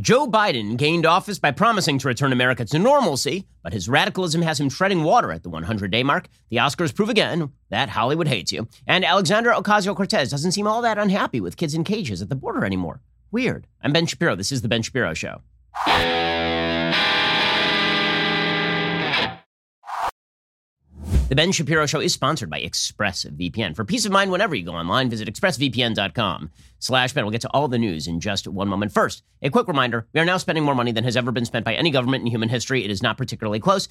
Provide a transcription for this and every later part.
Joe Biden gained office by promising to return America to normalcy, but his radicalism has him treading water at the 100 day mark. The Oscars prove again that Hollywood hates you. And Alexandria Ocasio Cortez doesn't seem all that unhappy with kids in cages at the border anymore. Weird. I'm Ben Shapiro. This is The Ben Shapiro Show. The Ben Shapiro Show is sponsored by ExpressVPN. For peace of mind whenever you go online, visit expressvpn.com slash Ben. We'll get to all the news in just one moment. First, a quick reminder, we are now spending more money than has ever been spent by any government in human history. It is not particularly close.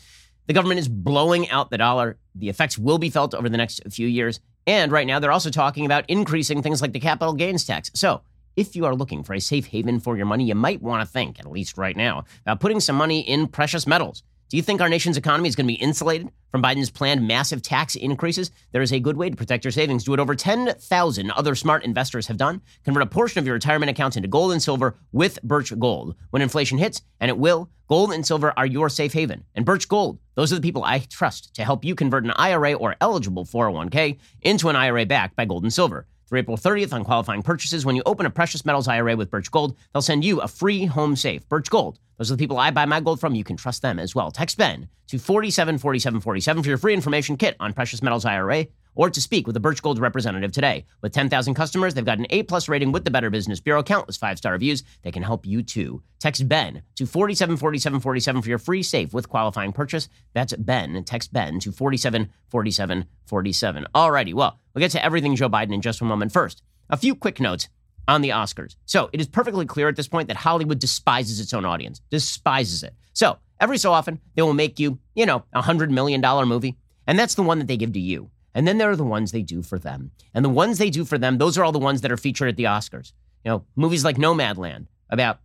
The government is blowing out the dollar. The effects will be felt over the next few years. And right now, they're also talking about increasing things like the capital gains tax. So if you are looking for a safe haven for your money, you might want to think, at least right now, about putting some money in precious metals. Do you think our nation's economy is going to be insulated from Biden's planned massive tax increases? There is a good way to protect your savings. Do what over 10,000 other smart investors have done. Convert a portion of your retirement accounts into gold and silver with Birch Gold. When inflation hits, and it will, gold and silver are your safe haven. And Birch Gold, those are the people I trust to help you convert an IRA or eligible 401k into an IRA backed by gold and silver through April 30th on qualifying purchases. When you open a precious metals IRA with Birch Gold, they'll send you a free home safe. Birch Gold. Those are the people I buy my gold from. You can trust them as well. Text Ben to 474747 for your free information kit on precious metals IRA or to speak with a Birch Gold representative today. With 10,000 customers, they've got an A plus rating with the Better Business Bureau, countless five star reviews. They can help you too. Text Ben to 474747 for your free safe with qualifying purchase. That's Ben. Text Ben to 474747. Alrighty, well, we'll get to everything Joe Biden in just a moment. First, a few quick notes on the Oscars. So it is perfectly clear at this point that Hollywood despises its own audience, despises it. So every so often, they will make you, you know, a $100 million movie, and that's the one that they give to you. And then there are the ones they do for them. And the ones they do for them, those are all the ones that are featured at the Oscars. You know, movies like Nomadland about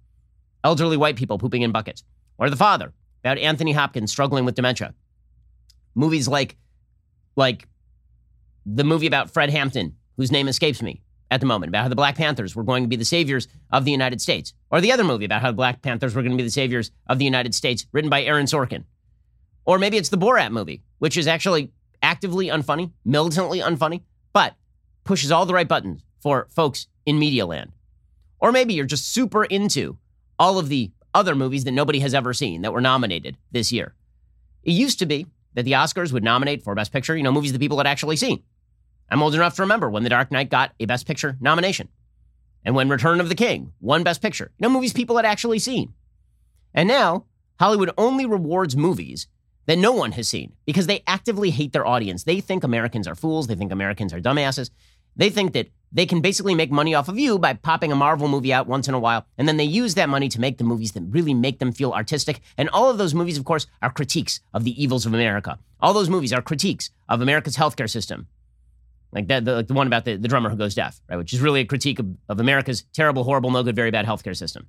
elderly white people pooping in buckets, or The Father about Anthony Hopkins struggling with dementia. Movies like like the movie about Fred Hampton, whose name escapes me at the moment, about how the Black Panthers were going to be the saviors of the United States, or the other movie about how the Black Panthers were going to be the saviors of the United States, written by Aaron Sorkin. Or maybe it's the Borat movie, which is actually actively unfunny, militantly unfunny, but pushes all the right buttons for folks in media land. Or maybe you're just super into all of the other movies that nobody has ever seen that were nominated this year. It used to be that the Oscars would nominate for Best Picture, you know, movies that people had actually seen. I'm old enough to remember when The Dark Knight got a Best Picture nomination. And when Return of the King won Best Picture. Know, movies people had actually seen. And now, Hollywood only rewards movies that no one has seen because they actively hate their audience. They think Americans are fools. They think Americans are dumbasses. They think that they can basically make money off of you by popping a Marvel movie out once in a while. And then they use that money to make the movies that really make them feel artistic. And all of those movies, of course, are critiques of the evils of America. All those movies are critiques of America's healthcare system. Like that, the, like the one about the, the drummer who goes deaf, right? Which is really a critique of, of America's terrible, horrible, no good, very bad healthcare system.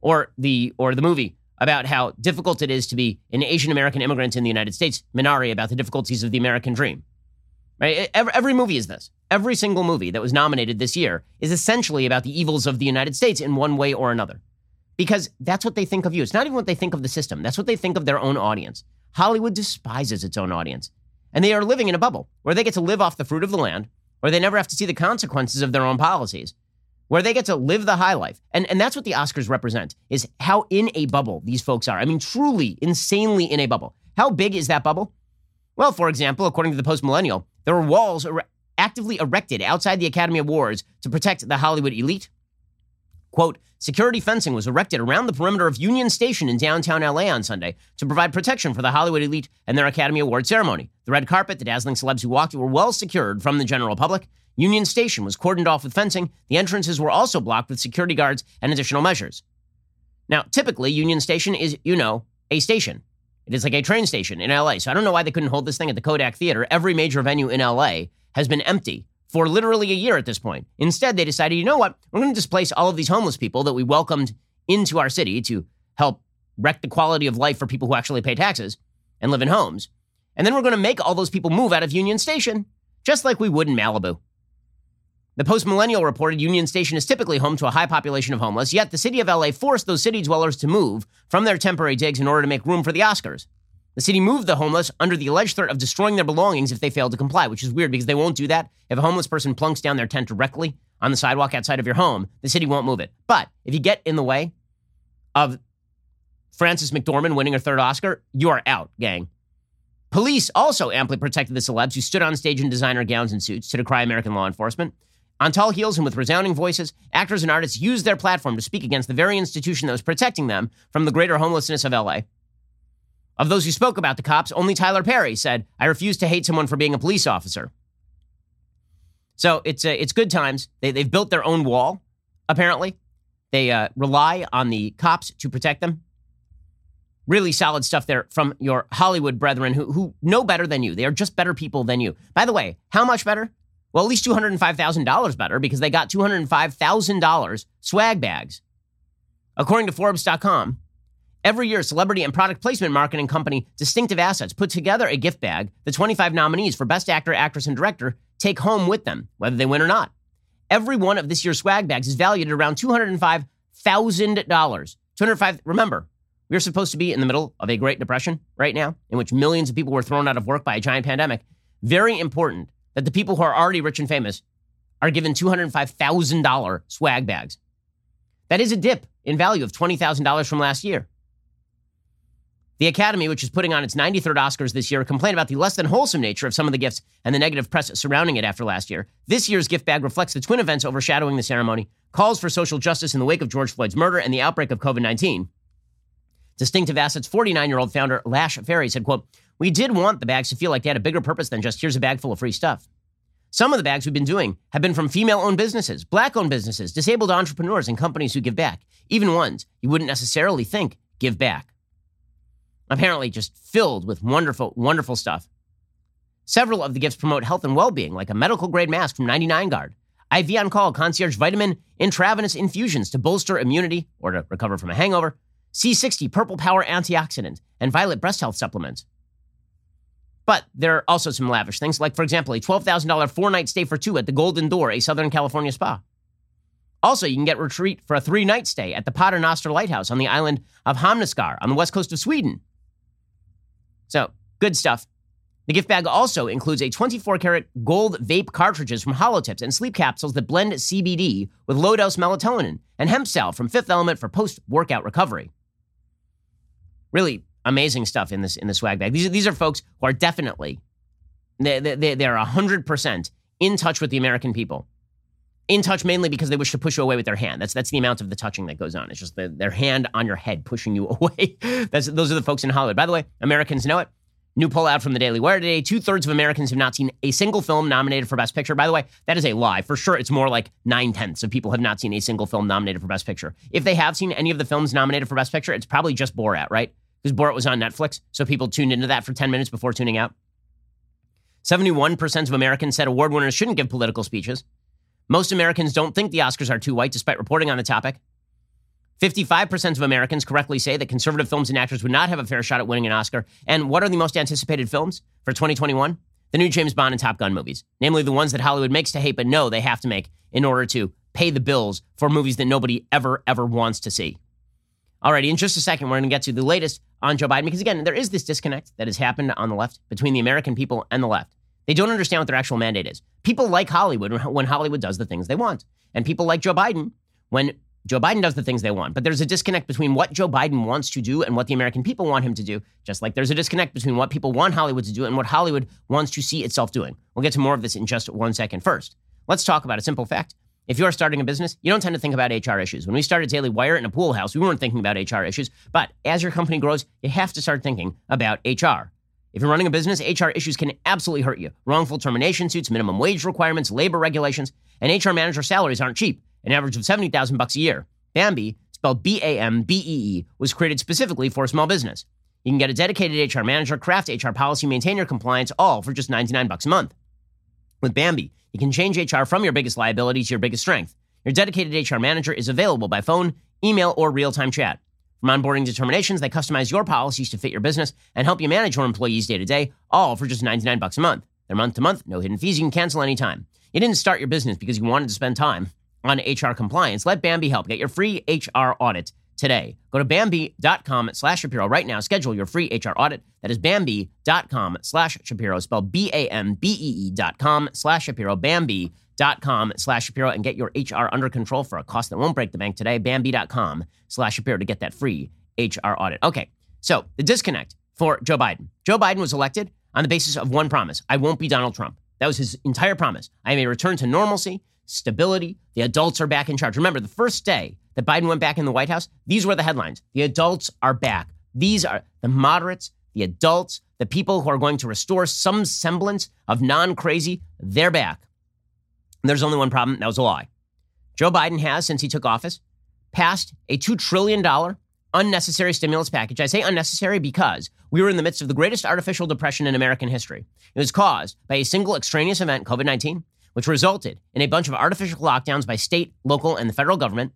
Or the or the movie about how difficult it is to be an Asian American immigrant in the United States, Minari, about the difficulties of the American dream. Right? Every, every movie is this. Every single movie that was nominated this year is essentially about the evils of the United States in one way or another. Because that's what they think of you. It's not even what they think of the system. That's what they think of their own audience. Hollywood despises its own audience. And they are living in a bubble where they get to live off the fruit of the land, where they never have to see the consequences of their own policies where they get to live the high life. And, and that's what the Oscars represent, is how in a bubble these folks are. I mean, truly, insanely in a bubble. How big is that bubble? Well, for example, according to the Post Millennial, there were walls er- actively erected outside the Academy Awards to protect the Hollywood elite. Quote, security fencing was erected around the perimeter of Union Station in downtown LA on Sunday to provide protection for the Hollywood elite and their Academy Award ceremony. The red carpet, the dazzling celebs who walked it were well secured from the general public. Union Station was cordoned off with fencing. The entrances were also blocked with security guards and additional measures. Now, typically, Union Station is, you know, a station. It is like a train station in LA. So I don't know why they couldn't hold this thing at the Kodak Theater. Every major venue in LA has been empty for literally a year at this point. Instead, they decided, you know what? We're going to displace all of these homeless people that we welcomed into our city to help wreck the quality of life for people who actually pay taxes and live in homes. And then we're going to make all those people move out of Union Station, just like we would in Malibu. The post millennial reported Union Station is typically home to a high population of homeless, yet the city of LA forced those city dwellers to move from their temporary digs in order to make room for the Oscars. The city moved the homeless under the alleged threat of destroying their belongings if they failed to comply, which is weird because they won't do that. If a homeless person plunks down their tent directly on the sidewalk outside of your home, the city won't move it. But if you get in the way of Frances McDormand winning her third Oscar, you are out, gang. Police also amply protected the celebs who stood on stage in designer gowns and suits to decry American law enforcement. On tall heels and with resounding voices, actors and artists used their platform to speak against the very institution that was protecting them from the greater homelessness of LA. Of those who spoke about the cops, only Tyler Perry said, I refuse to hate someone for being a police officer. So it's, uh, it's good times. They, they've built their own wall, apparently. They uh, rely on the cops to protect them. Really solid stuff there from your Hollywood brethren who, who know better than you. They are just better people than you. By the way, how much better? Well, at least $205,000 better because they got $205,000 swag bags. According to Forbes.com, every year, celebrity and product placement marketing company Distinctive Assets put together a gift bag the 25 nominees for Best Actor, Actress, and Director take home with them, whether they win or not. Every one of this year's swag bags is valued at around $205,000. 205, remember, we are supposed to be in the middle of a Great Depression right now, in which millions of people were thrown out of work by a giant pandemic. Very important that the people who are already rich and famous are given $205,000 swag bags. That is a dip in value of $20,000 from last year. The Academy, which is putting on its 93rd Oscars this year, complained about the less than wholesome nature of some of the gifts and the negative press surrounding it after last year. This year's gift bag reflects the twin events overshadowing the ceremony, calls for social justice in the wake of George Floyd's murder and the outbreak of COVID 19. Distinctive Assets 49 year old founder Lash Fary said, quote, we did want the bags to feel like they had a bigger purpose than just here's a bag full of free stuff. Some of the bags we've been doing have been from female owned businesses, black owned businesses, disabled entrepreneurs, and companies who give back, even ones you wouldn't necessarily think give back. Apparently, just filled with wonderful, wonderful stuff. Several of the gifts promote health and well being, like a medical grade mask from 99 Guard, IV on call concierge vitamin intravenous infusions to bolster immunity or to recover from a hangover, C60 purple power antioxidant, and violet breast health supplements. But there are also some lavish things, like, for example, a $12,000 four night stay for two at the Golden Door, a Southern California spa. Also, you can get retreat for a three night stay at the Paternoster Lighthouse on the island of Hamneskär on the west coast of Sweden. So, good stuff. The gift bag also includes a 24 karat gold vape cartridges from Holotips and sleep capsules that blend CBD with low dose melatonin and hemp cell from Fifth Element for post workout recovery. Really amazing stuff in this in the swag bag. These are, these are folks who are definitely they, they, they're 100% in touch with the American people. In touch mainly because they wish to push you away with their hand. That's that's the amount of the touching that goes on. It's just the, their hand on your head pushing you away. that's those are the folks in Hollywood. By the way, Americans know it. New poll out from the Daily Wire today. Two thirds of Americans have not seen a single film nominated for Best Picture. By the way, that is a lie. For sure, it's more like nine tenths of people have not seen a single film nominated for Best Picture. If they have seen any of the films nominated for Best Picture, it's probably just Borat, right? because Borat was on Netflix, so people tuned into that for 10 minutes before tuning out. 71% of Americans said award winners shouldn't give political speeches. Most Americans don't think the Oscars are too white, despite reporting on the topic. 55% of Americans correctly say that conservative films and actors would not have a fair shot at winning an Oscar. And what are the most anticipated films for 2021? The new James Bond and Top Gun movies, namely the ones that Hollywood makes to hate, but know they have to make in order to pay the bills for movies that nobody ever, ever wants to see. Alrighty, in just a second, we're going to get to the latest on Joe Biden because, again, there is this disconnect that has happened on the left between the American people and the left. They don't understand what their actual mandate is. People like Hollywood when Hollywood does the things they want, and people like Joe Biden when Joe Biden does the things they want. But there's a disconnect between what Joe Biden wants to do and what the American people want him to do, just like there's a disconnect between what people want Hollywood to do and what Hollywood wants to see itself doing. We'll get to more of this in just one second. First, let's talk about a simple fact. If you're starting a business, you don't tend to think about HR issues. When we started Daily Wire in a pool house, we weren't thinking about HR issues. But as your company grows, you have to start thinking about HR. If you're running a business, HR issues can absolutely hurt you. Wrongful termination suits, minimum wage requirements, labor regulations, and HR manager salaries aren't cheap. An average of 70,000 bucks a year. Bambee, spelled B-A-M-B-E-E, was created specifically for small business. You can get a dedicated HR manager, craft HR policy, maintain your compliance, all for just 99 bucks a month. With Bambee, you can change HR from your biggest liability to your biggest strength. Your dedicated HR manager is available by phone, email, or real time chat. From onboarding determinations, they customize your policies to fit your business and help you manage your employees day to day, all for just 99 bucks a month. They're month to month, no hidden fees, you can cancel anytime. You didn't start your business because you wanted to spend time on HR compliance. Let Bambee help. Get your free HR audit today. Go to Bambee.com slash Shapiro right now. Schedule your free HR audit. That is Bambee.com slash Shapiro, spelled B-A-M-B-E-E dot com slash Shapiro, Bambee Bambee.com slash Shapiro and get your HR under control for a cost that won't break the bank today. Bambee.com slash Shapiro to get that free HR audit. Okay, so the disconnect for Joe Biden. Joe Biden was elected on the basis of one promise I won't be Donald Trump. That was his entire promise. I may return to normalcy, stability. The adults are back in charge. Remember, the first day that Biden went back in the White House, these were the headlines. The adults are back. These are the moderates, the adults, the people who are going to restore some semblance of non crazy, they're back. And there's only one problem that was a lie. Joe Biden has, since he took office, passed a $2 trillion unnecessary stimulus package. I say unnecessary because we were in the midst of the greatest artificial depression in American history. It was caused by a single extraneous event, COVID 19, which resulted in a bunch of artificial lockdowns by state, local, and the federal government.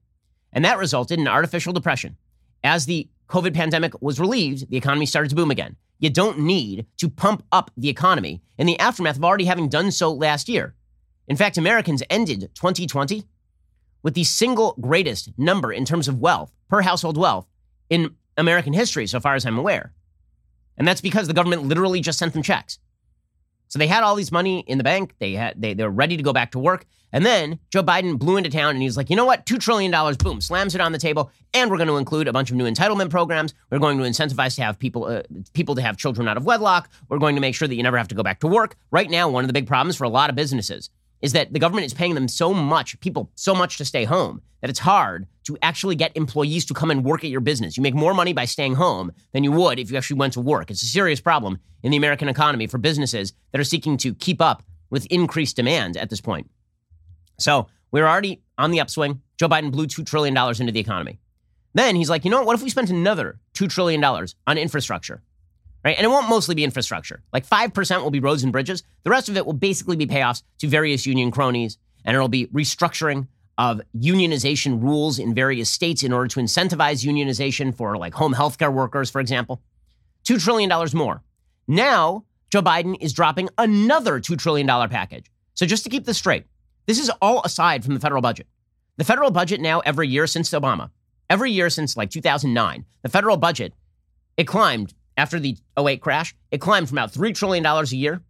And that resulted in artificial depression. As the COVID pandemic was relieved, the economy started to boom again. You don't need to pump up the economy in the aftermath of already having done so last year. In fact, Americans ended 2020 with the single greatest number in terms of wealth, per household wealth, in American history, so far as I'm aware. And that's because the government literally just sent them checks. So they had all these money in the bank. They had they, they were ready to go back to work. And then Joe Biden blew into town and he's like, you know what? $2 trillion, boom, slams it on the table. And we're going to include a bunch of new entitlement programs. We're going to incentivize to have people, uh, people to have children out of wedlock. We're going to make sure that you never have to go back to work. Right now, one of the big problems for a lot of businesses is that the government is paying them so much, people so much to stay home, that it's hard to actually get employees to come and work at your business. You make more money by staying home than you would if you actually went to work. It's a serious problem in the American economy for businesses that are seeking to keep up with increased demand at this point. So we're already on the upswing. Joe Biden blew $2 trillion into the economy. Then he's like, you know what? What if we spent another $2 trillion on infrastructure? Right? And it won't mostly be infrastructure. Like 5% will be roads and bridges. The rest of it will basically be payoffs to various union cronies, and it'll be restructuring of unionization rules in various states in order to incentivize unionization for like home healthcare workers, for example. $2 trillion more. Now, Joe Biden is dropping another $2 trillion package. So just to keep this straight, this is all aside from the federal budget. The federal budget now, every year since Obama, every year since like 2009, the federal budget, it climbed after the 08 crash, it climbed from about $3 trillion a year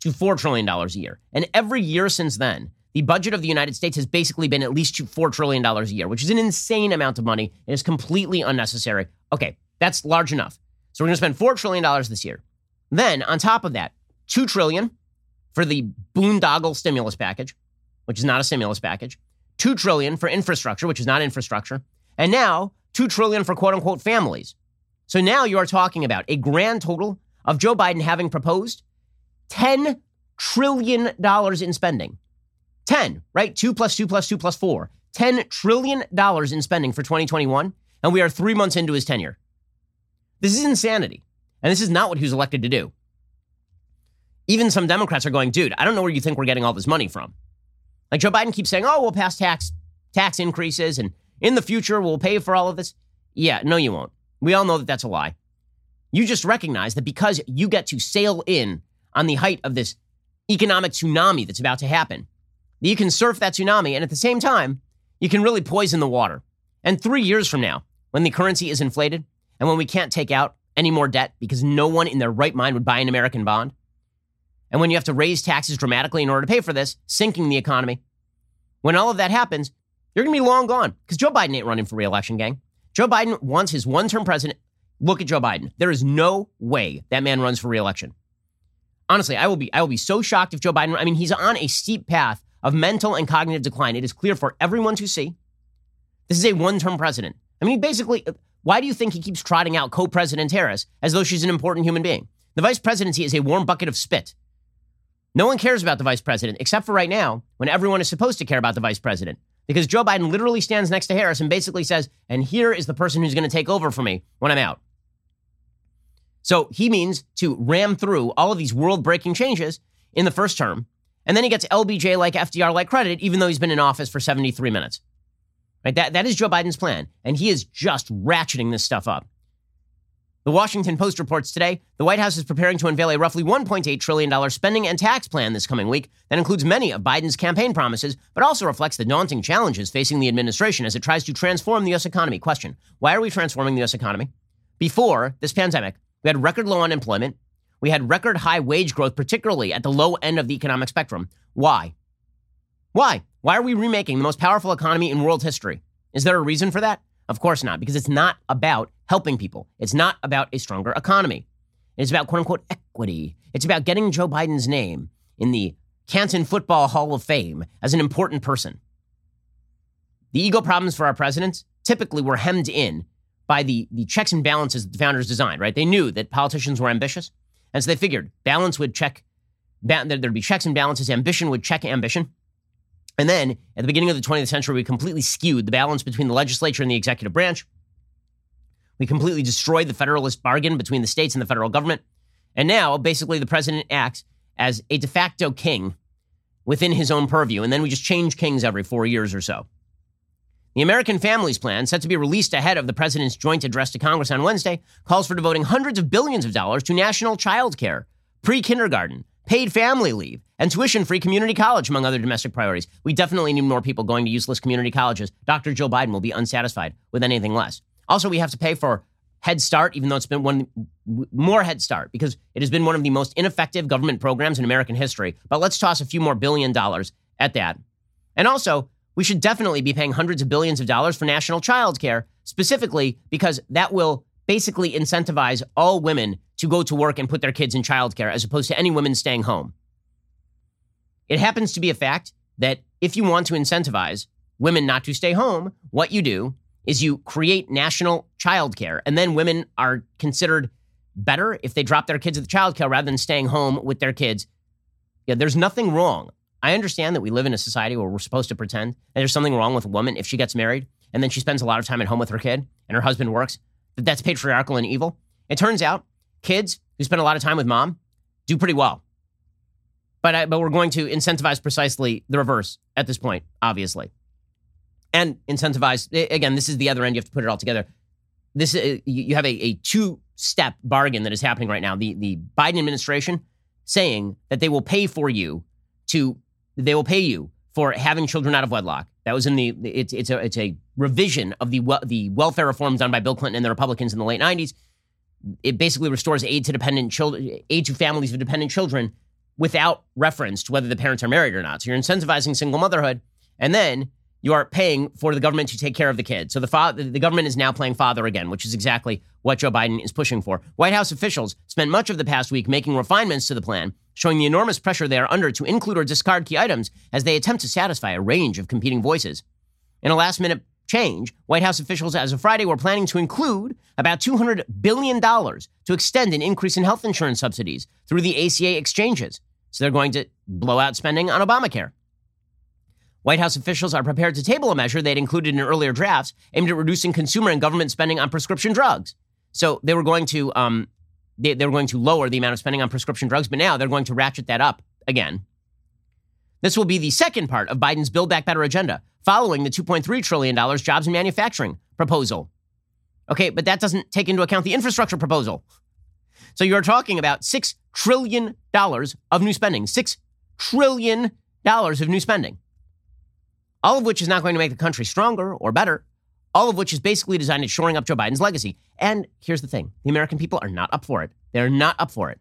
to $4 trillion a year. And every year since then, the budget of the United States has basically been at least $4 trillion a year, which is an insane amount of money. It is completely unnecessary. Okay, that's large enough. So we're going to spend $4 trillion this year. Then, on top of that, 2 trillion for the boondoggle stimulus package, which is not a stimulus package, 2 trillion for infrastructure, which is not infrastructure, and now 2 trillion for quote unquote families, so now you are talking about a grand total of Joe Biden having proposed $10 trillion in spending. 10, right? 2 plus 2 plus 2 plus 4. $10 trillion in spending for 2021, and we are three months into his tenure. This is insanity. And this is not what he was elected to do. Even some Democrats are going, dude, I don't know where you think we're getting all this money from. Like Joe Biden keeps saying, oh, we'll pass tax tax increases and in the future we'll pay for all of this. Yeah, no, you won't. We all know that that's a lie. You just recognize that because you get to sail in on the height of this economic tsunami that's about to happen, that you can surf that tsunami and at the same time, you can really poison the water. And three years from now, when the currency is inflated and when we can't take out any more debt because no one in their right mind would buy an American bond, and when you have to raise taxes dramatically in order to pay for this, sinking the economy, when all of that happens, you're going to be long gone because Joe Biden ain't running for reelection, gang. Joe Biden wants his one term president. Look at Joe Biden. There is no way that man runs for reelection. Honestly, I will be I will be so shocked if Joe Biden, I mean, he's on a steep path of mental and cognitive decline. It is clear for everyone to see. This is a one term president. I mean, basically, uh, why do you think he keeps trotting out co president Harris as though she's an important human being? The vice presidency is a warm bucket of spit. No one cares about the vice president, except for right now, when everyone is supposed to care about the vice president because Joe Biden literally stands next to Harris and basically says, and here is the person who's going to take over for me when I'm out. So he means to ram through all of these world breaking changes in the first term. And then he gets LBJ like FDR like credit, even though he's been in office for 73 minutes. Right? That, that is Joe Biden's plan. And he is just ratcheting this stuff up. The Washington Post reports today the White House is preparing to unveil a roughly $1.8 trillion spending and tax plan this coming week that includes many of Biden's campaign promises, but also reflects the daunting challenges facing the administration as it tries to transform the U.S. economy. Question Why are we transforming the U.S. economy? Before this pandemic, we had record low unemployment. We had record high wage growth, particularly at the low end of the economic spectrum. Why? Why? Why are we remaking the most powerful economy in world history? Is there a reason for that? Of course not, because it's not about helping people. It's not about a stronger economy. It's about quote unquote equity. It's about getting Joe Biden's name in the Canton Football Hall of Fame as an important person. The ego problems for our presidents typically were hemmed in by the, the checks and balances that the founders designed, right? They knew that politicians were ambitious. And so they figured balance would check, there'd be checks and balances, ambition would check ambition. And then at the beginning of the 20th century, we completely skewed the balance between the legislature and the executive branch. We completely destroyed the federalist bargain between the states and the federal government. And now, basically, the president acts as a de facto king within his own purview. And then we just change kings every four years or so. The American Families Plan, set to be released ahead of the president's joint address to Congress on Wednesday, calls for devoting hundreds of billions of dollars to national child care, pre kindergarten, paid family leave, and tuition free community college, among other domestic priorities. We definitely need more people going to useless community colleges. Dr. Joe Biden will be unsatisfied with anything less. Also, we have to pay for Head Start, even though it's been one more Head Start, because it has been one of the most ineffective government programs in American history. But let's toss a few more billion dollars at that. And also, we should definitely be paying hundreds of billions of dollars for national child care, specifically because that will basically incentivize all women to go to work and put their kids in childcare as opposed to any women staying home. It happens to be a fact that if you want to incentivize women not to stay home, what you do is you create national childcare, and then women are considered better if they drop their kids at the childcare rather than staying home with their kids. Yeah, there's nothing wrong. I understand that we live in a society where we're supposed to pretend that there's something wrong with a woman if she gets married and then she spends a lot of time at home with her kid and her husband works, that that's patriarchal and evil. It turns out kids who spend a lot of time with mom do pretty well. But, I, but we're going to incentivize precisely the reverse at this point, obviously and incentivize. Again, this is the other end. You have to put it all together. This uh, you have a, a two step bargain that is happening right now. The the Biden administration saying that they will pay for you to they will pay you for having children out of wedlock. That was in the it's it's a it's a revision of the the welfare reforms done by Bill Clinton and the Republicans in the late '90s. It basically restores aid to dependent children, aid to families of dependent children, without reference to whether the parents are married or not. So you're incentivizing single motherhood, and then you are paying for the government to take care of the kid. So the the government is now playing father again, which is exactly what Joe Biden is pushing for. White House officials spent much of the past week making refinements to the plan, showing the enormous pressure they are under to include or discard key items as they attempt to satisfy a range of competing voices. In a last-minute change, White House officials as of Friday were planning to include about $200 billion to extend an increase in health insurance subsidies through the ACA exchanges. So they're going to blow out spending on Obamacare. White House officials are prepared to table a measure they'd included in earlier drafts aimed at reducing consumer and government spending on prescription drugs. So they were going to um, they, they were going to lower the amount of spending on prescription drugs, but now they're going to ratchet that up again. This will be the second part of Biden's Build Back Better agenda, following the $2.3 trillion jobs and manufacturing proposal. Okay, but that doesn't take into account the infrastructure proposal. So you're talking about $6 trillion of new spending. $6 trillion of new spending all of which is not going to make the country stronger or better, all of which is basically designed at shoring up Joe Biden's legacy. And here's the thing the American people are not up for it. They're not up for it.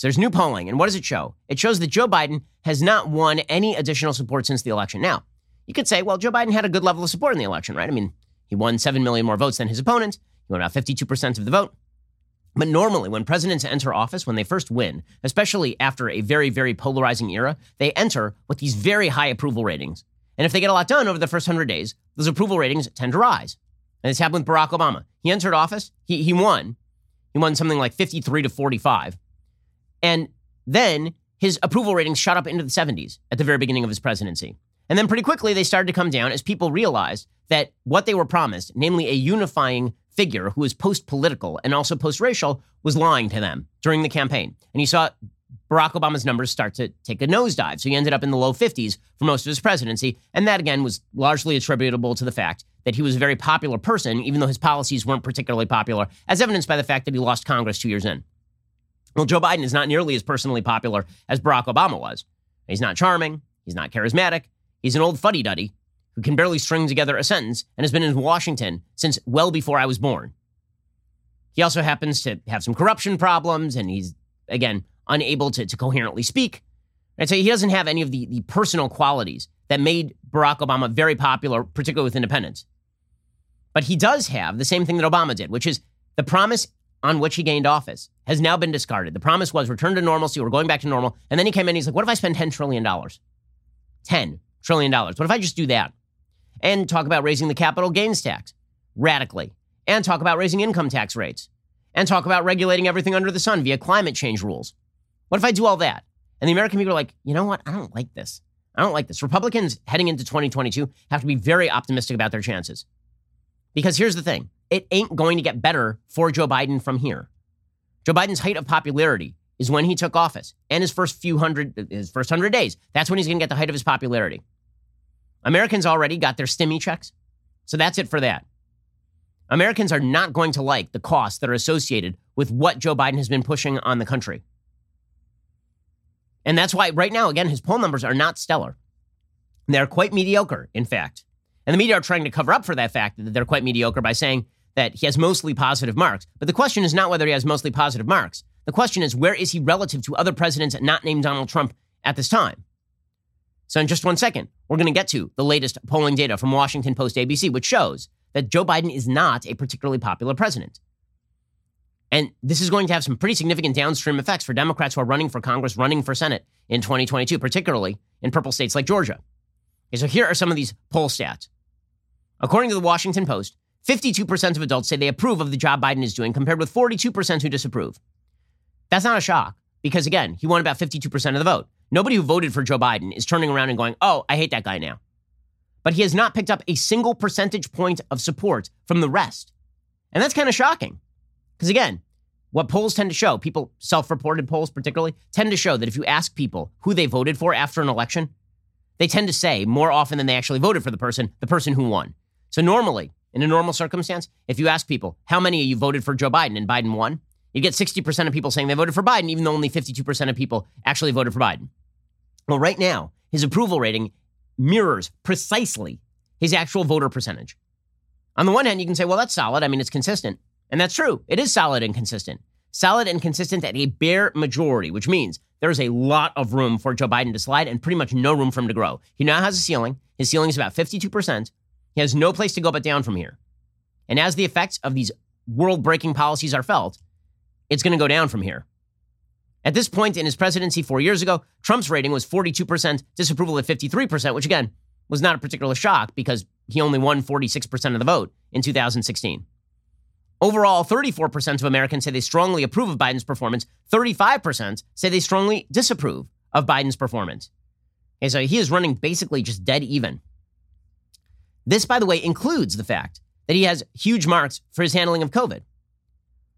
So there's new polling. And what does it show? It shows that Joe Biden has not won any additional support since the election. Now, you could say, well, Joe Biden had a good level of support in the election, right? I mean, he won 7 million more votes than his opponent. He won about 52% of the vote. But normally, when presidents enter office, when they first win, especially after a very, very polarizing era, they enter with these very high approval ratings. And if they get a lot done over the first 100 days, those approval ratings tend to rise. And this happened with Barack Obama. He entered office, he, he won. He won something like 53 to 45. And then his approval ratings shot up into the 70s at the very beginning of his presidency. And then pretty quickly, they started to come down as people realized that what they were promised, namely a unifying figure who was post political and also post racial, was lying to them during the campaign. And you saw Barack Obama's numbers start to take a nosedive. So he ended up in the low 50s for most of his presidency. And that, again, was largely attributable to the fact that he was a very popular person, even though his policies weren't particularly popular, as evidenced by the fact that he lost Congress two years in. Well, Joe Biden is not nearly as personally popular as Barack Obama was. He's not charming. He's not charismatic. He's an old fuddy duddy who can barely string together a sentence and has been in Washington since well before I was born. He also happens to have some corruption problems, and he's, again, unable to, to coherently speak. And so he doesn't have any of the, the personal qualities that made Barack Obama very popular, particularly with independents. But he does have the same thing that Obama did, which is the promise on which he gained office has now been discarded. The promise was return to normalcy, we're going back to normal. And then he came in and he's like, what if I spend $10 trillion? $10 trillion. What if I just do that? And talk about raising the capital gains tax radically, and talk about raising income tax rates, and talk about regulating everything under the sun via climate change rules. What if I do all that? And the American people are like, you know what? I don't like this. I don't like this. Republicans heading into 2022 have to be very optimistic about their chances. Because here's the thing it ain't going to get better for Joe Biden from here. Joe Biden's height of popularity is when he took office and his first few hundred, his first hundred days. That's when he's going to get the height of his popularity. Americans already got their stimmy checks. So that's it for that. Americans are not going to like the costs that are associated with what Joe Biden has been pushing on the country. And that's why, right now, again, his poll numbers are not stellar. They're quite mediocre, in fact. And the media are trying to cover up for that fact that they're quite mediocre by saying that he has mostly positive marks. But the question is not whether he has mostly positive marks. The question is, where is he relative to other presidents not named Donald Trump at this time? So, in just one second, we're going to get to the latest polling data from Washington Post ABC, which shows that Joe Biden is not a particularly popular president. And this is going to have some pretty significant downstream effects for Democrats who are running for Congress, running for Senate in 2022, particularly in purple states like Georgia. Okay, so here are some of these poll stats. According to the Washington Post, 52% of adults say they approve of the job Biden is doing, compared with 42% who disapprove. That's not a shock, because again, he won about 52% of the vote. Nobody who voted for Joe Biden is turning around and going, oh, I hate that guy now. But he has not picked up a single percentage point of support from the rest. And that's kind of shocking. Because again, what polls tend to show, people, self reported polls particularly, tend to show that if you ask people who they voted for after an election, they tend to say more often than they actually voted for the person, the person who won. So normally, in a normal circumstance, if you ask people, how many of you voted for Joe Biden and Biden won, you get 60% of people saying they voted for Biden, even though only 52% of people actually voted for Biden. Well, right now, his approval rating mirrors precisely his actual voter percentage. On the one hand, you can say, well, that's solid. I mean, it's consistent. And that's true. It is solid and consistent. Solid and consistent at a bare majority, which means there is a lot of room for Joe Biden to slide and pretty much no room for him to grow. He now has a ceiling. His ceiling is about 52%. He has no place to go but down from here. And as the effects of these world breaking policies are felt, it's going to go down from here. At this point in his presidency four years ago, Trump's rating was 42%, disapproval at 53%, which again was not a particular shock because he only won 46% of the vote in 2016. Overall, 34% of Americans say they strongly approve of Biden's performance. 35% say they strongly disapprove of Biden's performance. Okay, so he is running basically just dead even. This, by the way, includes the fact that he has huge marks for his handling of COVID.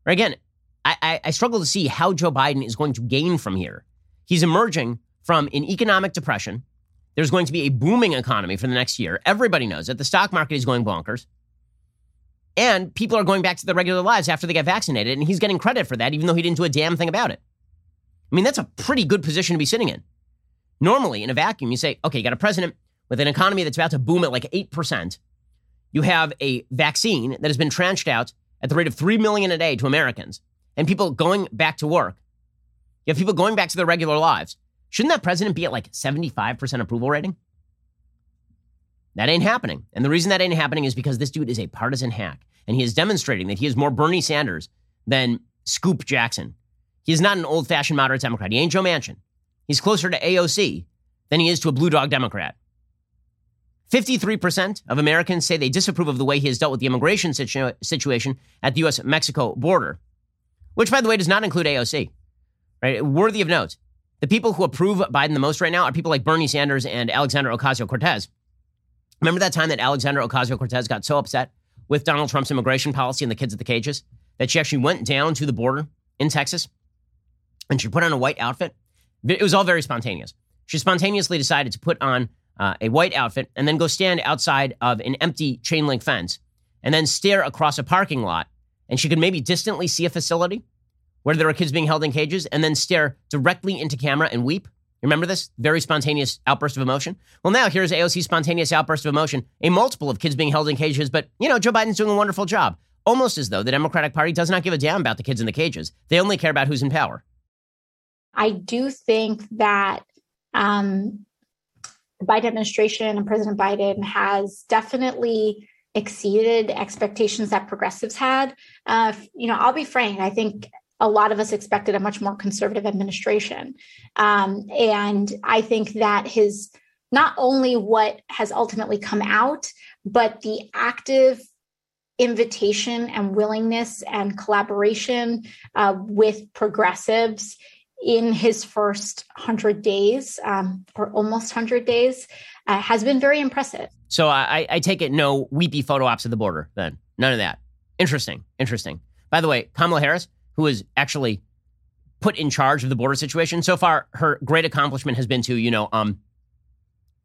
Or again, I, I, struggle to see how Joe Biden is going to gain from here. He's emerging from an economic depression. There's going to be a booming economy for the next year. Everybody knows it. The stock market is going bonkers. And people are going back to their regular lives after they get vaccinated, and he's getting credit for that, even though he didn't do a damn thing about it. I mean, that's a pretty good position to be sitting in. Normally, in a vacuum, you say, okay, you got a president with an economy that's about to boom at like 8%. You have a vaccine that has been tranched out at the rate of 3 million a day to Americans, and people going back to work. You have people going back to their regular lives. Shouldn't that president be at like 75% approval rating? That ain't happening. And the reason that ain't happening is because this dude is a partisan hack. And he is demonstrating that he is more Bernie Sanders than Scoop Jackson. He is not an old fashioned moderate Democrat. He ain't Joe Manchin. He's closer to AOC than he is to a blue dog Democrat. 53% of Americans say they disapprove of the way he has dealt with the immigration situ- situation at the US Mexico border, which, by the way, does not include AOC. Right? Worthy of note. The people who approve Biden the most right now are people like Bernie Sanders and Alexandria Ocasio Cortez. Remember that time that Alexandria Ocasio Cortez got so upset with Donald Trump's immigration policy and the kids at the cages that she actually went down to the border in Texas and she put on a white outfit? It was all very spontaneous. She spontaneously decided to put on uh, a white outfit and then go stand outside of an empty chain link fence and then stare across a parking lot. And she could maybe distantly see a facility where there are kids being held in cages and then stare directly into camera and weep. Remember this? Very spontaneous outburst of emotion. Well, now here's AOC's spontaneous outburst of emotion, a multiple of kids being held in cages, but, you know, Joe Biden's doing a wonderful job. Almost as though the Democratic Party does not give a damn about the kids in the cages. They only care about who's in power. I do think that um, Biden administration and President Biden has definitely exceeded expectations that progressives had. Uh, you know, I'll be frank, I think a lot of us expected a much more conservative administration. Um, and I think that his not only what has ultimately come out, but the active invitation and willingness and collaboration uh, with progressives in his first 100 days um, or almost 100 days uh, has been very impressive. So I, I take it no weepy photo ops at the border then. None of that. Interesting. Interesting. By the way, Kamala Harris, who is actually put in charge of the border situation, so far her great accomplishment has been to, you know, um,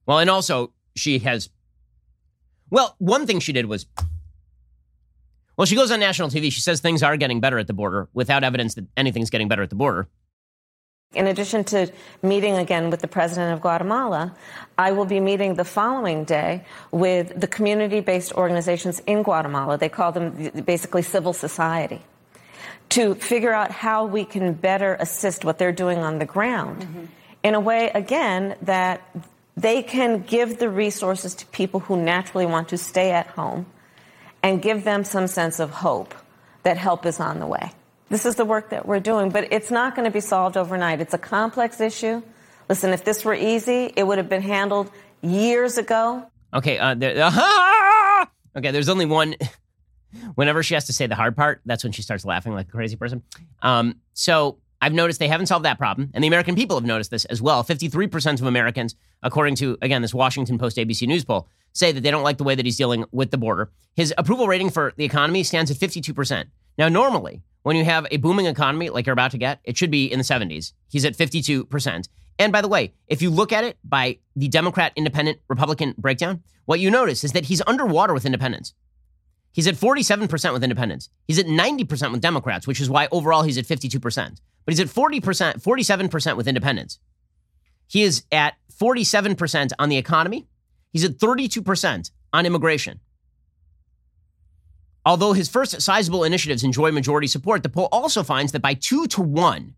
well, and also she has, well, one thing she did was, well, she goes on national TV. She says things are getting better at the border without evidence that anything's getting better at the border. In addition to meeting again with the president of Guatemala, I will be meeting the following day with the community based organizations in Guatemala. They call them basically civil society to figure out how we can better assist what they're doing on the ground mm-hmm. in a way, again, that they can give the resources to people who naturally want to stay at home and give them some sense of hope that help is on the way. This is the work that we're doing, but it's not going to be solved overnight. It's a complex issue. Listen, if this were easy, it would have been handled years ago. Okay, uh, there, uh, okay. There's only one. Whenever she has to say the hard part, that's when she starts laughing like a crazy person. Um, so I've noticed they haven't solved that problem, and the American people have noticed this as well. 53% of Americans, according to again this Washington Post ABC News poll, say that they don't like the way that he's dealing with the border. His approval rating for the economy stands at 52%. Now, normally, when you have a booming economy like you're about to get, it should be in the 70s. He's at 52%. And by the way, if you look at it by the Democrat, Independent, Republican breakdown, what you notice is that he's underwater with independents. He's at 47% with independents. He's at 90% with Democrats, which is why overall he's at 52%. But he's at 40%, 47% with independents. He is at 47% on the economy. He's at 32% on immigration. Although his first sizable initiatives enjoy majority support, the poll also finds that by two to one,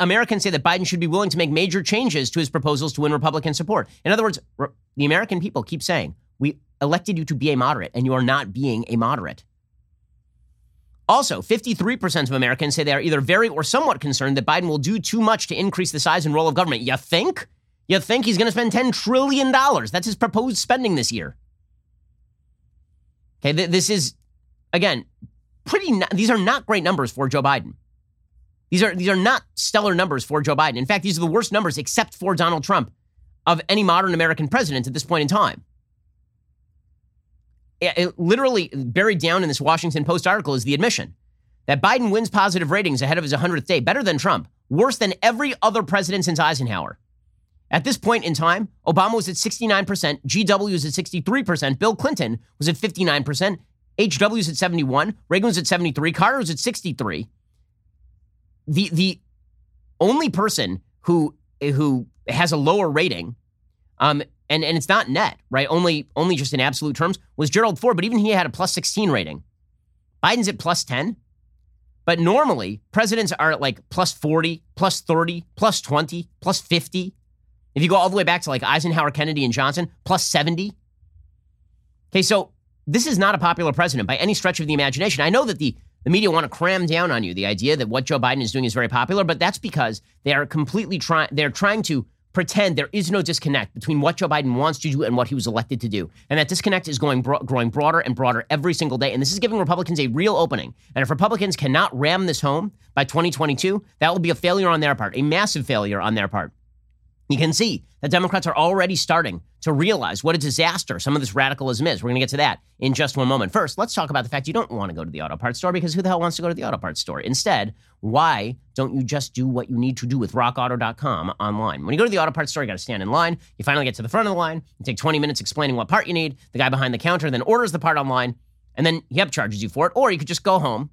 Americans say that Biden should be willing to make major changes to his proposals to win Republican support. In other words, the American people keep saying, we elected you to be a moderate, and you are not being a moderate. Also, 53% of Americans say they are either very or somewhat concerned that Biden will do too much to increase the size and role of government. You think? You think he's going to spend $10 trillion? That's his proposed spending this year. Okay, th- this is again, pretty. these are not great numbers for Joe Biden. These are these are not stellar numbers for Joe Biden. In fact, these are the worst numbers, except for Donald Trump, of any modern American president at this point in time. It, it, literally buried down in this Washington Post article is the admission that Biden wins positive ratings ahead of his 100th day, better than Trump, worse than every other president since Eisenhower. At this point in time, Obama was at 69%, GW was at 63%, Bill Clinton was at 59%, HW's at 71, Reagan was at 73, Carter was at 63. The the only person who who has a lower rating, um, and and it's not net, right? Only only just in absolute terms was Gerald Ford, but even he had a plus 16 rating. Biden's at plus 10. But normally, presidents are at like plus 40, plus 30, plus 20, plus 50. If you go all the way back to like Eisenhower, Kennedy, and Johnson, plus 70. Okay, so this is not a popular president by any stretch of the imagination. I know that the, the media want to cram down on you the idea that what Joe Biden is doing is very popular, but that's because they are completely trying, they're trying to pretend there is no disconnect between what Joe Biden wants to do and what he was elected to do. And that disconnect is going bro- growing broader and broader every single day. And this is giving Republicans a real opening. And if Republicans cannot ram this home by 2022, that will be a failure on their part, a massive failure on their part. You can see that Democrats are already starting to realize what a disaster some of this radicalism is. We're going to get to that in just one moment. First, let's talk about the fact you don't want to go to the auto parts store because who the hell wants to go to the auto parts store? Instead, why don't you just do what you need to do with rockauto.com online? When you go to the auto parts store, you got to stand in line. You finally get to the front of the line. You take 20 minutes explaining what part you need. The guy behind the counter then orders the part online and then he charges you for it. Or you could just go home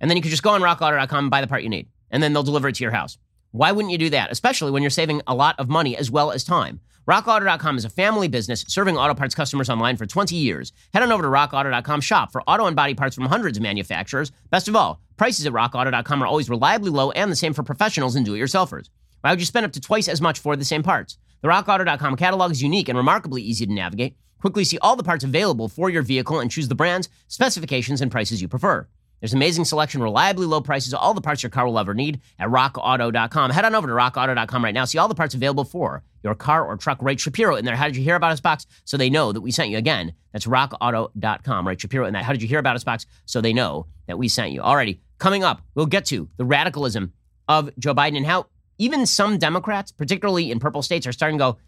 and then you could just go on rockauto.com and buy the part you need. And then they'll deliver it to your house. Why wouldn't you do that? Especially when you're saving a lot of money as well as time. RockAuto.com is a family business serving auto parts customers online for 20 years. Head on over to RockAuto.com shop for auto and body parts from hundreds of manufacturers. Best of all, prices at RockAuto.com are always reliably low and the same for professionals and do-it-yourselfers. Why would you spend up to twice as much for the same parts? The rockauto.com catalog is unique and remarkably easy to navigate. Quickly see all the parts available for your vehicle and choose the brands, specifications, and prices you prefer. There's amazing selection, reliably low prices, all the parts your car will ever need at rockauto.com. Head on over to rockauto.com right now. See all the parts available for your car or truck. Write Shapiro in there. How did you hear about us box? So they know that we sent you. Again, that's rockauto.com. Write Shapiro in that. How did you hear about us box? So they know that we sent you. Alrighty, coming up, we'll get to the radicalism of Joe Biden and how even some Democrats, particularly in purple states, are starting to go,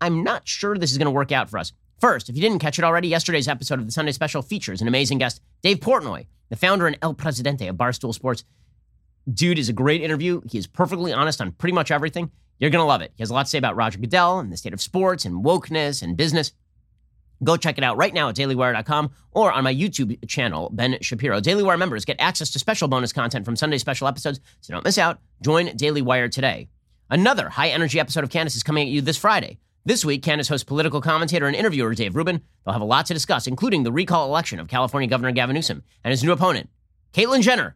I'm not sure this is going to work out for us. First, if you didn't catch it already, yesterday's episode of the Sunday Special features an amazing guest, Dave Portnoy, the founder and El Presidente of Barstool Sports. Dude is a great interview. He is perfectly honest on pretty much everything. You're going to love it. He has a lot to say about Roger Goodell and the state of sports and wokeness and business. Go check it out right now at dailywire.com or on my YouTube channel, Ben Shapiro. Daily Wire members get access to special bonus content from Sunday special episodes, so don't miss out. Join Daily Wire today. Another high energy episode of Candace is coming at you this Friday. This week, Candace hosts political commentator and interviewer Dave Rubin. They'll have a lot to discuss, including the recall election of California Governor Gavin Newsom and his new opponent, Caitlyn Jenner.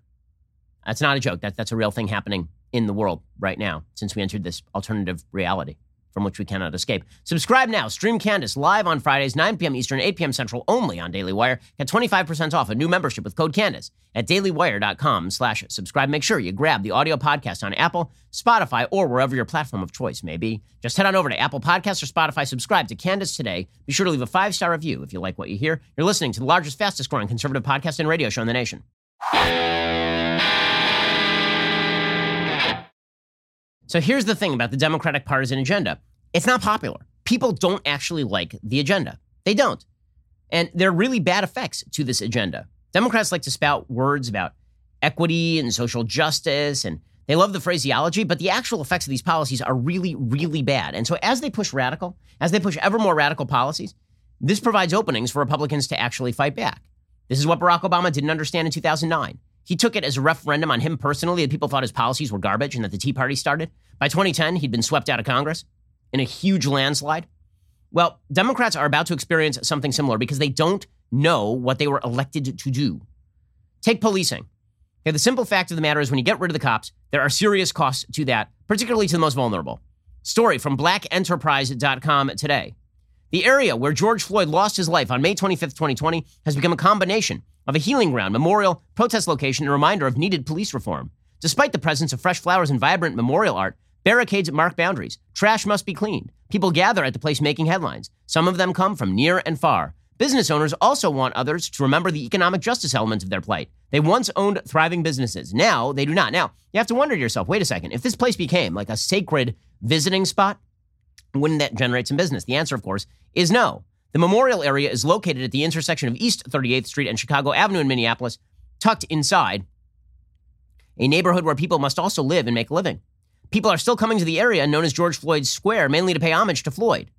That's not a joke. That, that's a real thing happening in the world right now since we entered this alternative reality from which we cannot escape. Subscribe now. Stream Candace live on Fridays, 9 p.m. Eastern, 8 p.m. Central, only on Daily Wire. Get 25% off a new membership with code Candace at dailywire.com slash subscribe. Make sure you grab the audio podcast on Apple, Spotify, or wherever your platform of choice may be. Just head on over to Apple Podcasts or Spotify. Subscribe to Candace today. Be sure to leave a five-star review if you like what you hear. You're listening to the largest, fastest growing conservative podcast and radio show in the nation. So here's the thing about the Democratic partisan agenda it's not popular. People don't actually like the agenda. They don't. And there are really bad effects to this agenda. Democrats like to spout words about equity and social justice, and they love the phraseology, but the actual effects of these policies are really, really bad. And so as they push radical, as they push ever more radical policies, this provides openings for Republicans to actually fight back. This is what Barack Obama didn't understand in 2009. He took it as a referendum on him personally that people thought his policies were garbage and that the Tea Party started. By 2010, he'd been swept out of Congress in a huge landslide. Well, Democrats are about to experience something similar because they don't know what they were elected to do. Take policing. Okay, the simple fact of the matter is when you get rid of the cops, there are serious costs to that, particularly to the most vulnerable. Story from blackenterprise.com today. The area where George Floyd lost his life on May 25th, 2020 has become a combination of a healing ground, memorial, protest location, and a reminder of needed police reform. Despite the presence of fresh flowers and vibrant memorial art, barricades mark boundaries. Trash must be cleaned. People gather at the place making headlines. Some of them come from near and far. Business owners also want others to remember the economic justice elements of their plight. They once owned thriving businesses. Now they do not. Now, you have to wonder to yourself wait a second, if this place became like a sacred visiting spot, wouldn't that generate some business? The answer, of course, is no. The memorial area is located at the intersection of East 38th Street and Chicago Avenue in Minneapolis, tucked inside a neighborhood where people must also live and make a living. People are still coming to the area known as George Floyd Square, mainly to pay homage to Floyd.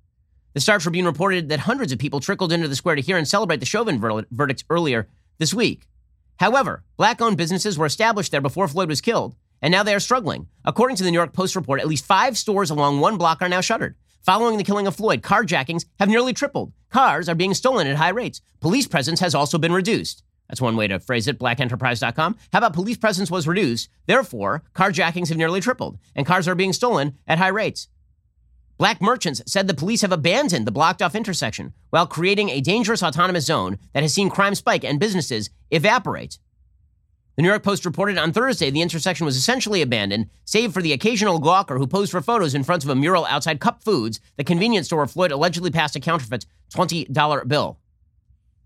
The Star Tribune reported that hundreds of people trickled into the square to hear and celebrate the Chauvin verdict earlier this week. However, black owned businesses were established there before Floyd was killed, and now they are struggling. According to the New York Post report, at least five stores along one block are now shuttered. Following the killing of Floyd, carjackings have nearly tripled. Cars are being stolen at high rates. Police presence has also been reduced. That's one way to phrase it, blackenterprise.com. How about police presence was reduced, therefore, carjackings have nearly tripled, and cars are being stolen at high rates. Black merchants said the police have abandoned the blocked off intersection while creating a dangerous autonomous zone that has seen crime spike and businesses evaporate. The New York Post reported on Thursday the intersection was essentially abandoned, save for the occasional gawker who posed for photos in front of a mural outside Cup Foods, the convenience store where Floyd allegedly passed a counterfeit $20 bill.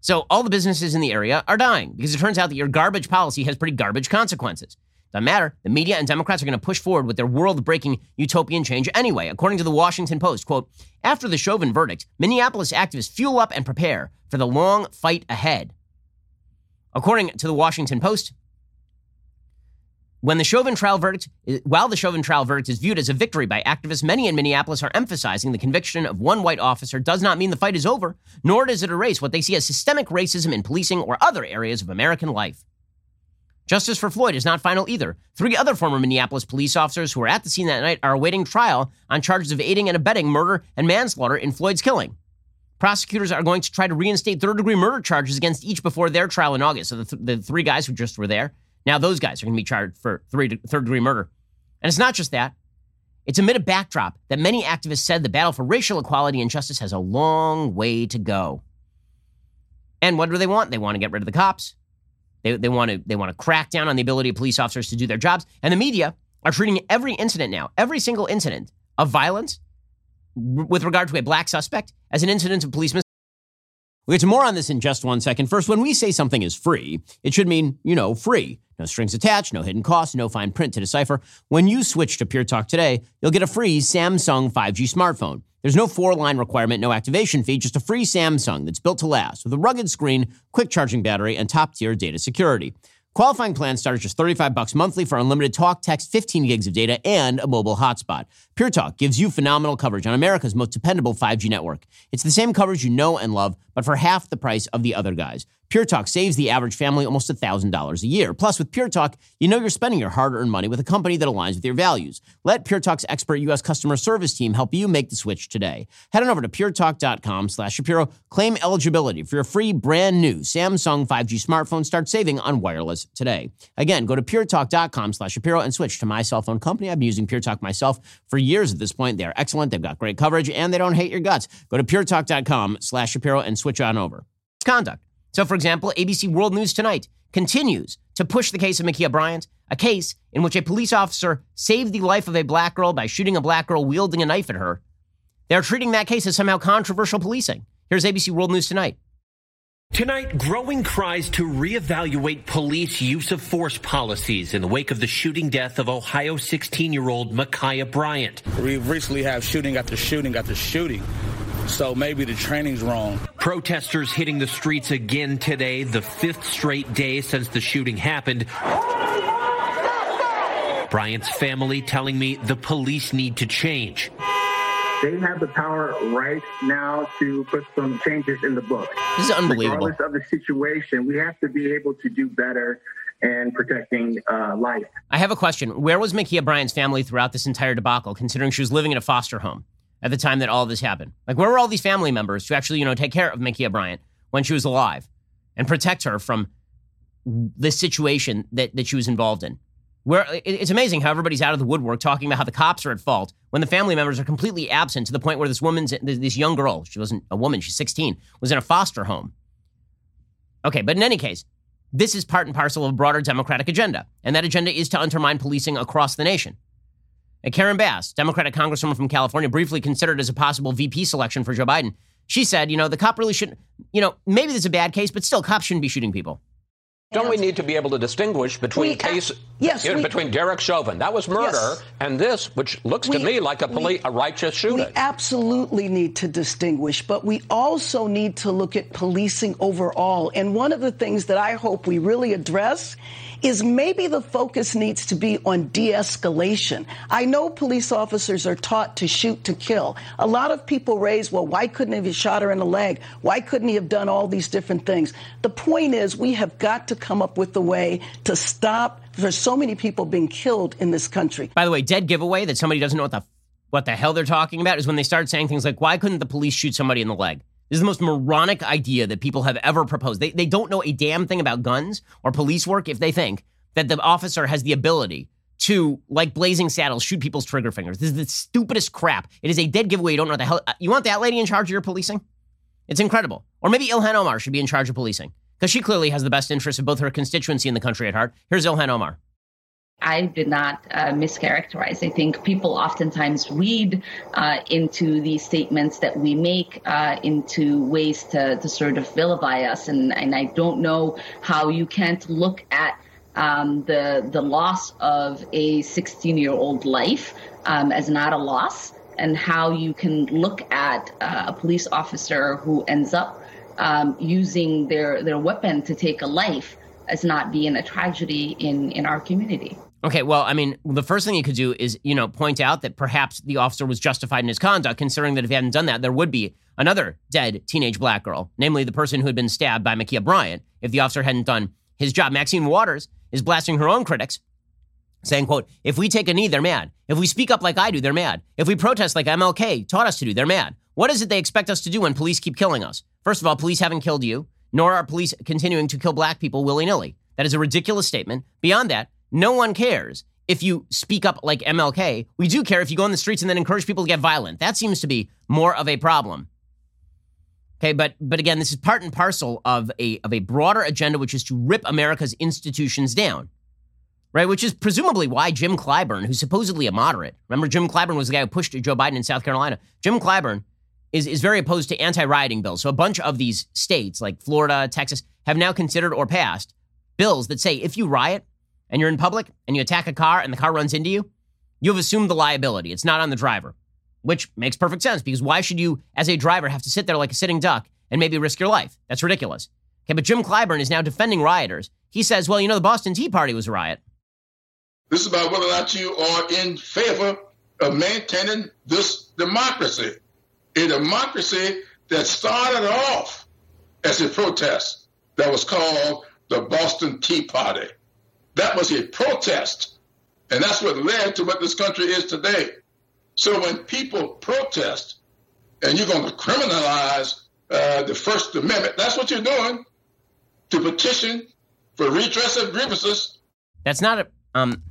So all the businesses in the area are dying because it turns out that your garbage policy has pretty garbage consequences. Doesn't matter. The media and Democrats are going to push forward with their world-breaking utopian change anyway. According to the Washington Post, quote, after the Chauvin verdict, Minneapolis activists fuel up and prepare for the long fight ahead. According to the Washington Post, when the Chauvin trial verdict, while the Chauvin trial verdict is viewed as a victory by activists, many in Minneapolis are emphasizing the conviction of one white officer does not mean the fight is over, nor does it erase what they see as systemic racism in policing or other areas of American life. Justice for Floyd is not final either. Three other former Minneapolis police officers who were at the scene that night are awaiting trial on charges of aiding and abetting murder and manslaughter in Floyd's killing. Prosecutors are going to try to reinstate third degree murder charges against each before their trial in August. So the, th- the three guys who just were there now those guys are going to be charged for three, third degree murder. And it's not just that. It's amid a backdrop that many activists said the battle for racial equality and justice has a long way to go. And what do they want? They want to get rid of the cops. They, they, want to, they want to crack down on the ability of police officers to do their jobs. And the media are treating every incident now, every single incident of violence with regard to a black suspect as an incident of police We'll get to more on this in just one second. First, when we say something is free, it should mean, you know, free. No strings attached, no hidden costs, no fine print to decipher. When you switch to Pure Talk today, you'll get a free Samsung 5G smartphone. There's no four line requirement, no activation fee, just a free Samsung that's built to last with a rugged screen, quick charging battery, and top tier data security. Qualifying plans start at just 35 bucks monthly for unlimited talk, text, 15 gigs of data, and a mobile hotspot. Pure Talk gives you phenomenal coverage on America's most dependable 5G network. It's the same coverage you know and love, but for half the price of the other guys. Pure Talk saves the average family almost $1,000 a year. Plus, with Pure Talk, you know you're spending your hard earned money with a company that aligns with your values. Let Pure Talk's expert U.S. customer service team help you make the switch today. Head on over to puretalk.com slash Shapiro. Claim eligibility for your free brand new Samsung 5G smartphone. Start saving on wireless today. Again, go to puretalk.com slash Shapiro and switch to my cell phone company. I've been using Pure Talk myself for years at this point. They are excellent. They've got great coverage and they don't hate your guts. Go to puretalk.com slash Shapiro and switch on over. Conduct. So, for example, ABC World News Tonight continues to push the case of Ma'Khia Bryant, a case in which a police officer saved the life of a black girl by shooting a black girl wielding a knife at her. They're treating that case as somehow controversial policing. Here's ABC World News Tonight. Tonight, growing cries to reevaluate police use of force policies in the wake of the shooting death of Ohio 16 year old Ma'Khia Bryant. We recently have shooting after shooting after shooting. So maybe the training's wrong. Protesters hitting the streets again today, the fifth straight day since the shooting happened. Bryant's family telling me the police need to change. They have the power right now to put some changes in the book. This is unbelievable. Regardless of the situation, we have to be able to do better and protecting uh, life. I have a question. Where was Ma'Khia Bryant's family throughout this entire debacle, considering she was living in a foster home? At the time that all this happened? Like, where were all these family members to actually, you know, take care of Ma'Khia Bryant when she was alive and protect her from this situation that, that she was involved in? Where it's amazing how everybody's out of the woodwork talking about how the cops are at fault when the family members are completely absent to the point where this woman's this young girl, she wasn't a woman, she's 16, was in a foster home. Okay, but in any case, this is part and parcel of a broader Democratic agenda, and that agenda is to undermine policing across the nation. And Karen Bass, Democratic Congresswoman from California, briefly considered as a possible VP selection for Joe Biden. She said, you know, the cop really shouldn't, you know, maybe this is a bad case, but still, cops shouldn't be shooting people. Don't we need to be able to distinguish between we, uh, case yes, we, between Derek Chauvin, that was murder, yes. and this, which looks we, to me like a, poli- a righteous shooting? We absolutely need to distinguish, but we also need to look at policing overall. And one of the things that I hope we really address is maybe the focus needs to be on de-escalation. I know police officers are taught to shoot to kill. A lot of people raise, well, why couldn't he have shot her in the leg? Why couldn't he have done all these different things? The point is we have got to come up with a way to stop there's so many people being killed in this country. By the way, dead giveaway that somebody doesn't know what the what the hell they're talking about is when they start saying things like, "Why couldn't the police shoot somebody in the leg?" This is the most moronic idea that people have ever proposed. They, they don't know a damn thing about guns or police work if they think that the officer has the ability to, like blazing saddles, shoot people's trigger fingers. This is the stupidest crap. It is a dead giveaway. You don't know what the hell. Uh, you want that lady in charge of your policing? It's incredible. Or maybe Ilhan Omar should be in charge of policing because she clearly has the best interests of both her constituency and the country at heart. Here's Ilhan Omar. I did not uh, mischaracterize. I think people oftentimes read uh, into these statements that we make uh, into ways to, to sort of vilify us. And, and I don't know how you can't look at um, the, the loss of a 16 year old life um, as not a loss and how you can look at uh, a police officer who ends up um, using their, their weapon to take a life as not being a tragedy in, in our community. Okay, well, I mean, the first thing you could do is, you know, point out that perhaps the officer was justified in his conduct, considering that if he hadn't done that, there would be another dead teenage black girl, namely the person who had been stabbed by Ma'Khia Bryant, if the officer hadn't done his job. Maxine Waters is blasting her own critics, saying, quote, if we take a knee, they're mad. If we speak up like I do, they're mad. If we protest like MLK taught us to do, they're mad. What is it they expect us to do when police keep killing us? First of all, police haven't killed you, nor are police continuing to kill black people willy nilly. That is a ridiculous statement. Beyond that, no one cares if you speak up like MLK. We do care if you go on the streets and then encourage people to get violent. That seems to be more of a problem. Okay, but but again, this is part and parcel of a of a broader agenda, which is to rip America's institutions down. Right, which is presumably why Jim Clyburn, who's supposedly a moderate, remember Jim Clyburn was the guy who pushed Joe Biden in South Carolina. Jim Clyburn is, is very opposed to anti-rioting bills. So a bunch of these states, like Florida, Texas, have now considered or passed bills that say if you riot and you're in public and you attack a car and the car runs into you, you have assumed the liability. It's not on the driver which makes perfect sense because why should you, as a driver, have to sit there like a sitting duck and maybe risk your life? That's ridiculous. Okay, but Jim Clyburn is now defending rioters. He says, well, you know, the Boston Tea Party was a riot. This is about whether or not you are in favor of maintaining this democracy. A democracy that started off as a protest that was called the Boston Tea Party. That was a protest. And that's what led to what this country is today. So when people protest and you're going to criminalize uh, the First Amendment, that's what you're doing to petition for redress of grievances. That's not a. Um,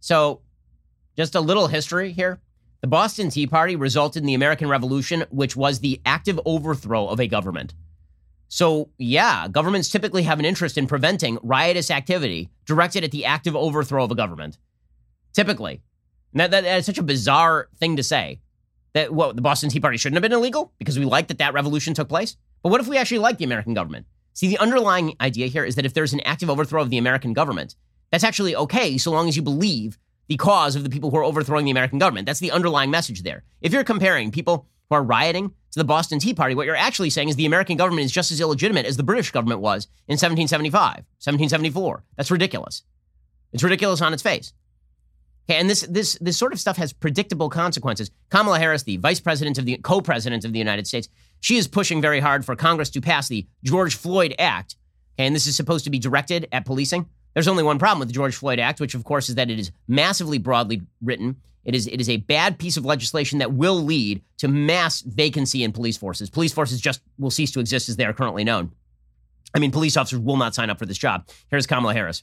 so, just a little history here. The Boston Tea Party resulted in the American Revolution, which was the active overthrow of a government. So, yeah, governments typically have an interest in preventing riotous activity directed at the active overthrow of a government. Typically. That, that, that is such a bizarre thing to say. That what the Boston Tea Party shouldn't have been illegal because we like that that revolution took place. But what if we actually like the American government? See, the underlying idea here is that if there's an active overthrow of the American government, that's actually okay so long as you believe the cause of the people who are overthrowing the American government. That's the underlying message there. If you're comparing people who are rioting to the Boston Tea Party, what you're actually saying is the American government is just as illegitimate as the British government was in 1775, 1774. That's ridiculous. It's ridiculous on its face. Okay, and this this this sort of stuff has predictable consequences. Kamala Harris, the vice president of the co-president of the United States, she is pushing very hard for Congress to pass the George Floyd Act. Okay, and this is supposed to be directed at policing. There's only one problem with the George Floyd Act, which of course is that it is massively broadly written. It is it is a bad piece of legislation that will lead to mass vacancy in police forces. Police forces just will cease to exist as they are currently known. I mean, police officers will not sign up for this job. Here's Kamala Harris.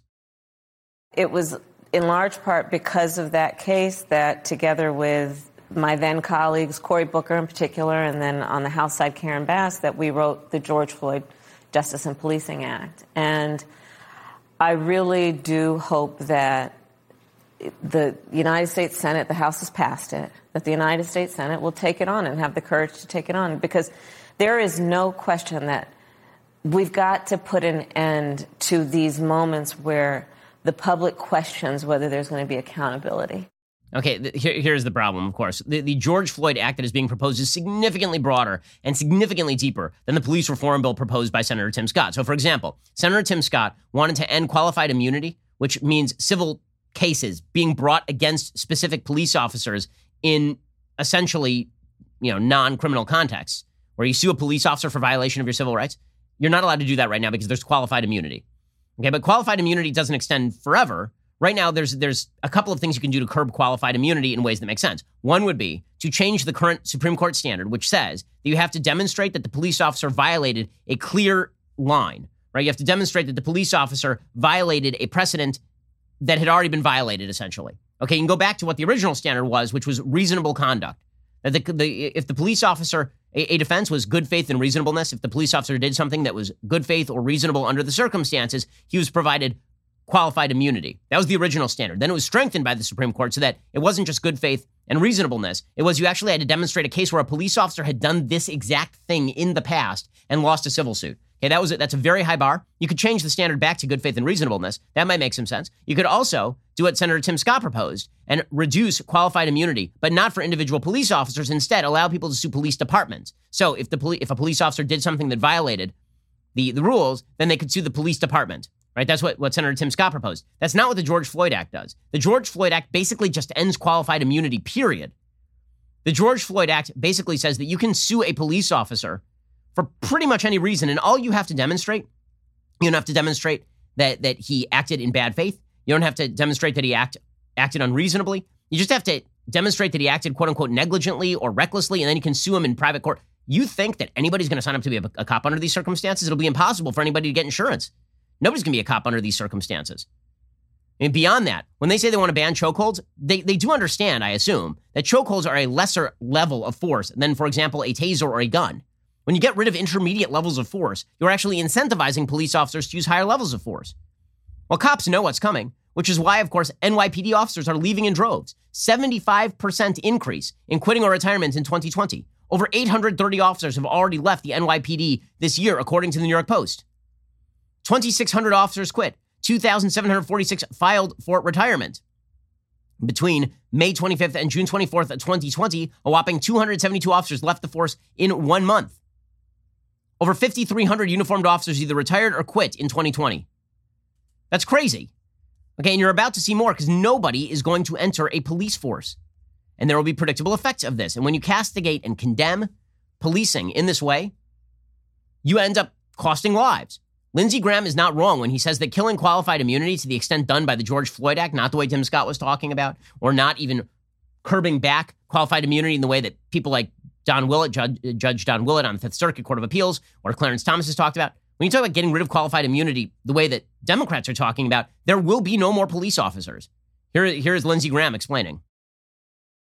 It was in large part because of that case that together with my then colleagues, Cory Booker in particular, and then on the House side, Karen Bass, that we wrote the George Floyd Justice and Policing Act. And I really do hope that the United States Senate, the House has passed it, that the United States Senate will take it on and have the courage to take it on because there is no question that we've got to put an end to these moments where the public questions whether there's going to be accountability. Okay, th- here, here's the problem, of course. The, the, George Floyd Act that is being proposed is significantly broader and significantly deeper than the police reform bill proposed by Senator Tim Scott. So, for example, Senator Tim Scott wanted to end qualified immunity, which means civil cases being brought against specific police officers in essentially, you know, non-criminal contexts, where you sue a police officer for violation of your civil rights. You're not allowed to do that right now because there's qualified immunity. Okay, but qualified immunity doesn't extend forever. Right now, there's there's a couple of things you can do to curb qualified immunity in ways that make sense. One would be to change the current Supreme Court standard, which says that you have to demonstrate that the police officer violated a clear line. Right, you have to demonstrate that the police officer violated a precedent that had already been violated, essentially. Okay, you can go back to what the original standard was, which was reasonable conduct. That the, the if the police officer a, a defense was good faith and reasonableness. If the police officer did something that was good faith or reasonable under the circumstances, he was provided qualified immunity. That was the original standard. Then it was strengthened by the Supreme Court so that it wasn't just good faith and reasonableness. It was you actually had to demonstrate a case where a police officer had done this exact thing in the past and lost a civil suit. Okay, that was it. That's a very high bar. You could change the standard back to good faith and reasonableness. That might make some sense. You could also do what Senator Tim Scott proposed and reduce qualified immunity, but not for individual police officers. Instead, allow people to sue police departments. So if the poli- if a police officer did something that violated the, the rules, then they could sue the police department. Right? That's what, what Senator Tim Scott proposed. That's not what the George Floyd Act does. The George Floyd Act basically just ends qualified immunity, period. The George Floyd Act basically says that you can sue a police officer for pretty much any reason. And all you have to demonstrate, you don't have to demonstrate that, that he acted in bad faith. You don't have to demonstrate that he act, acted unreasonably. You just have to demonstrate that he acted quote unquote negligently or recklessly, and then you can sue him in private court. You think that anybody's going to sign up to be a, a cop under these circumstances? It'll be impossible for anybody to get insurance. Nobody's going to be a cop under these circumstances. And beyond that, when they say they want to ban chokeholds, they, they do understand, I assume, that chokeholds are a lesser level of force than, for example, a taser or a gun. When you get rid of intermediate levels of force, you're actually incentivizing police officers to use higher levels of force. Well, cops know what's coming, which is why, of course, NYPD officers are leaving in droves. 75% increase in quitting or retirement in 2020. Over 830 officers have already left the NYPD this year, according to the New York Post. 2,600 officers quit. 2,746 filed for retirement. Between May 25th and June 24th, 2020, a whopping 272 officers left the force in one month. Over 5,300 uniformed officers either retired or quit in 2020. That's crazy. Okay, and you're about to see more because nobody is going to enter a police force. And there will be predictable effects of this. And when you castigate and condemn policing in this way, you end up costing lives. Lindsey Graham is not wrong when he says that killing qualified immunity to the extent done by the George Floyd Act, not the way Tim Scott was talking about, or not even curbing back qualified immunity in the way that people like Don Willett, Judge, Judge Don Willett on the Fifth Circuit Court of Appeals, or Clarence Thomas has talked about. When you talk about getting rid of qualified immunity the way that Democrats are talking about, there will be no more police officers. Here, here is Lindsey Graham explaining.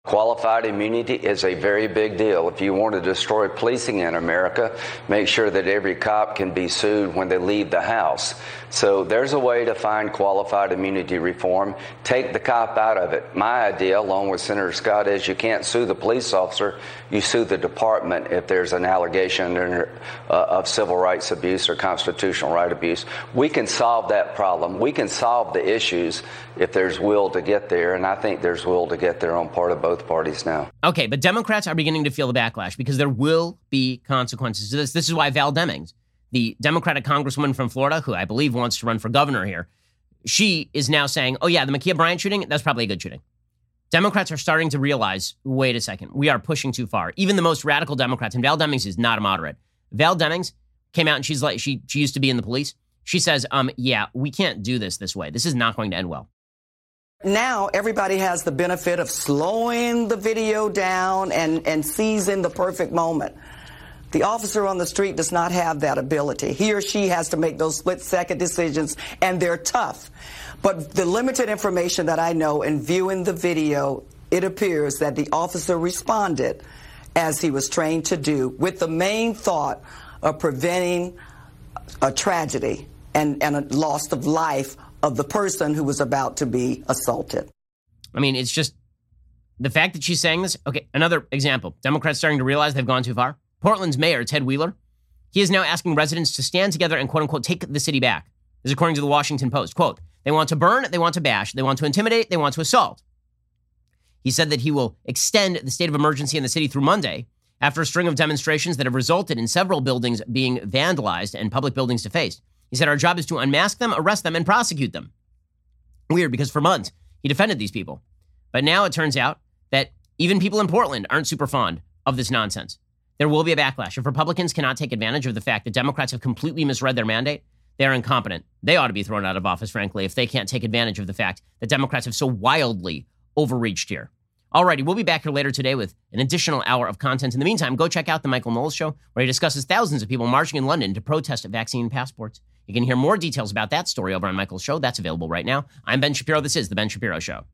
Qualified immunity is a very big deal. If you want to destroy policing in America, make sure that every cop can be sued when they leave the house. So there's a way to find qualified immunity reform. Take the cop out of it. My idea, along with Senator Scott, is you can't sue the police officer. You sue the department if there's an allegation uh, of civil rights abuse or constitutional right abuse. We can solve that problem. We can solve the issues if there's will to get there. And I think there's will to get there on part of both both parties now. Okay, but Democrats are beginning to feel the backlash because there will be consequences to this. This is why Val Demings, the Democratic congresswoman from Florida, who I believe wants to run for governor here, she is now saying, oh, yeah, the Ma'Khia Bryant shooting, that's probably a good shooting. Democrats are starting to realize wait a second, we are pushing too far. Even the most radical Democrats, and Val Demings is not a moderate. Val Demings came out and she's like, she, she used to be in the police. She says, um, yeah, we can't do this this way. This is not going to end well. Now everybody has the benefit of slowing the video down and, and seizing the perfect moment. The officer on the street does not have that ability. He or she has to make those split second decisions, and they're tough. But the limited information that I know in viewing the video, it appears that the officer responded as he was trained to do with the main thought of preventing a tragedy and, and a loss of life of the person who was about to be assaulted. I mean, it's just the fact that she's saying this. Okay, another example. Democrats starting to realize they've gone too far. Portland's mayor, Ted Wheeler, he is now asking residents to stand together and quote unquote take the city back. This is according to the Washington Post. Quote, they want to burn, they want to bash, they want to intimidate, they want to assault. He said that he will extend the state of emergency in the city through Monday after a string of demonstrations that have resulted in several buildings being vandalized and public buildings defaced. He said, Our job is to unmask them, arrest them, and prosecute them. Weird because for months he defended these people. But now it turns out that even people in Portland aren't super fond of this nonsense. There will be a backlash. If Republicans cannot take advantage of the fact that Democrats have completely misread their mandate, they are incompetent. They ought to be thrown out of office, frankly, if they can't take advantage of the fact that Democrats have so wildly overreached here. Alrighty, we'll be back here later today with an additional hour of content. In the meantime, go check out the Michael Knowles Show, where he discusses thousands of people marching in London to protest vaccine passports. You can hear more details about that story over on Michael's show. That's available right now. I'm Ben Shapiro. This is The Ben Shapiro Show.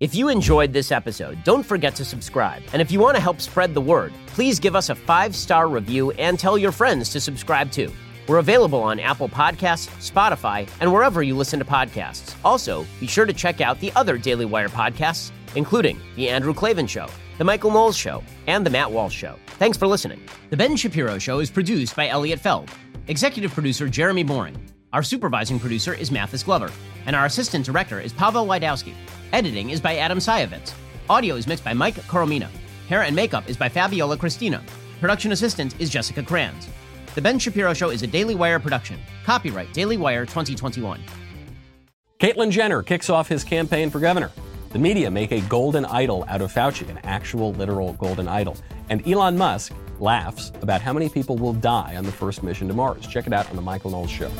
If you enjoyed this episode, don't forget to subscribe. And if you want to help spread the word, please give us a five star review and tell your friends to subscribe too. We're available on Apple Podcasts, Spotify, and wherever you listen to podcasts. Also, be sure to check out the other Daily Wire podcasts, including The Andrew Klavan Show, The Michael Knowles Show, and The Matt Walsh Show. Thanks for listening. The Ben Shapiro Show is produced by Elliot Feld, executive producer Jeremy Boring. Our supervising producer is Mathis Glover, and our assistant director is Pavel Wydowski. Editing is by Adam Sayevitz. Audio is mixed by Mike Coromina. Hair and makeup is by Fabiola Cristina. Production assistant is Jessica Kranz. The Ben Shapiro Show is a Daily Wire production. Copyright Daily Wire 2021. Caitlyn Jenner kicks off his campaign for governor. The media make a golden idol out of Fauci, an actual literal golden idol. And Elon Musk laughs about how many people will die on the first mission to Mars. Check it out on The Michael Knowles Show.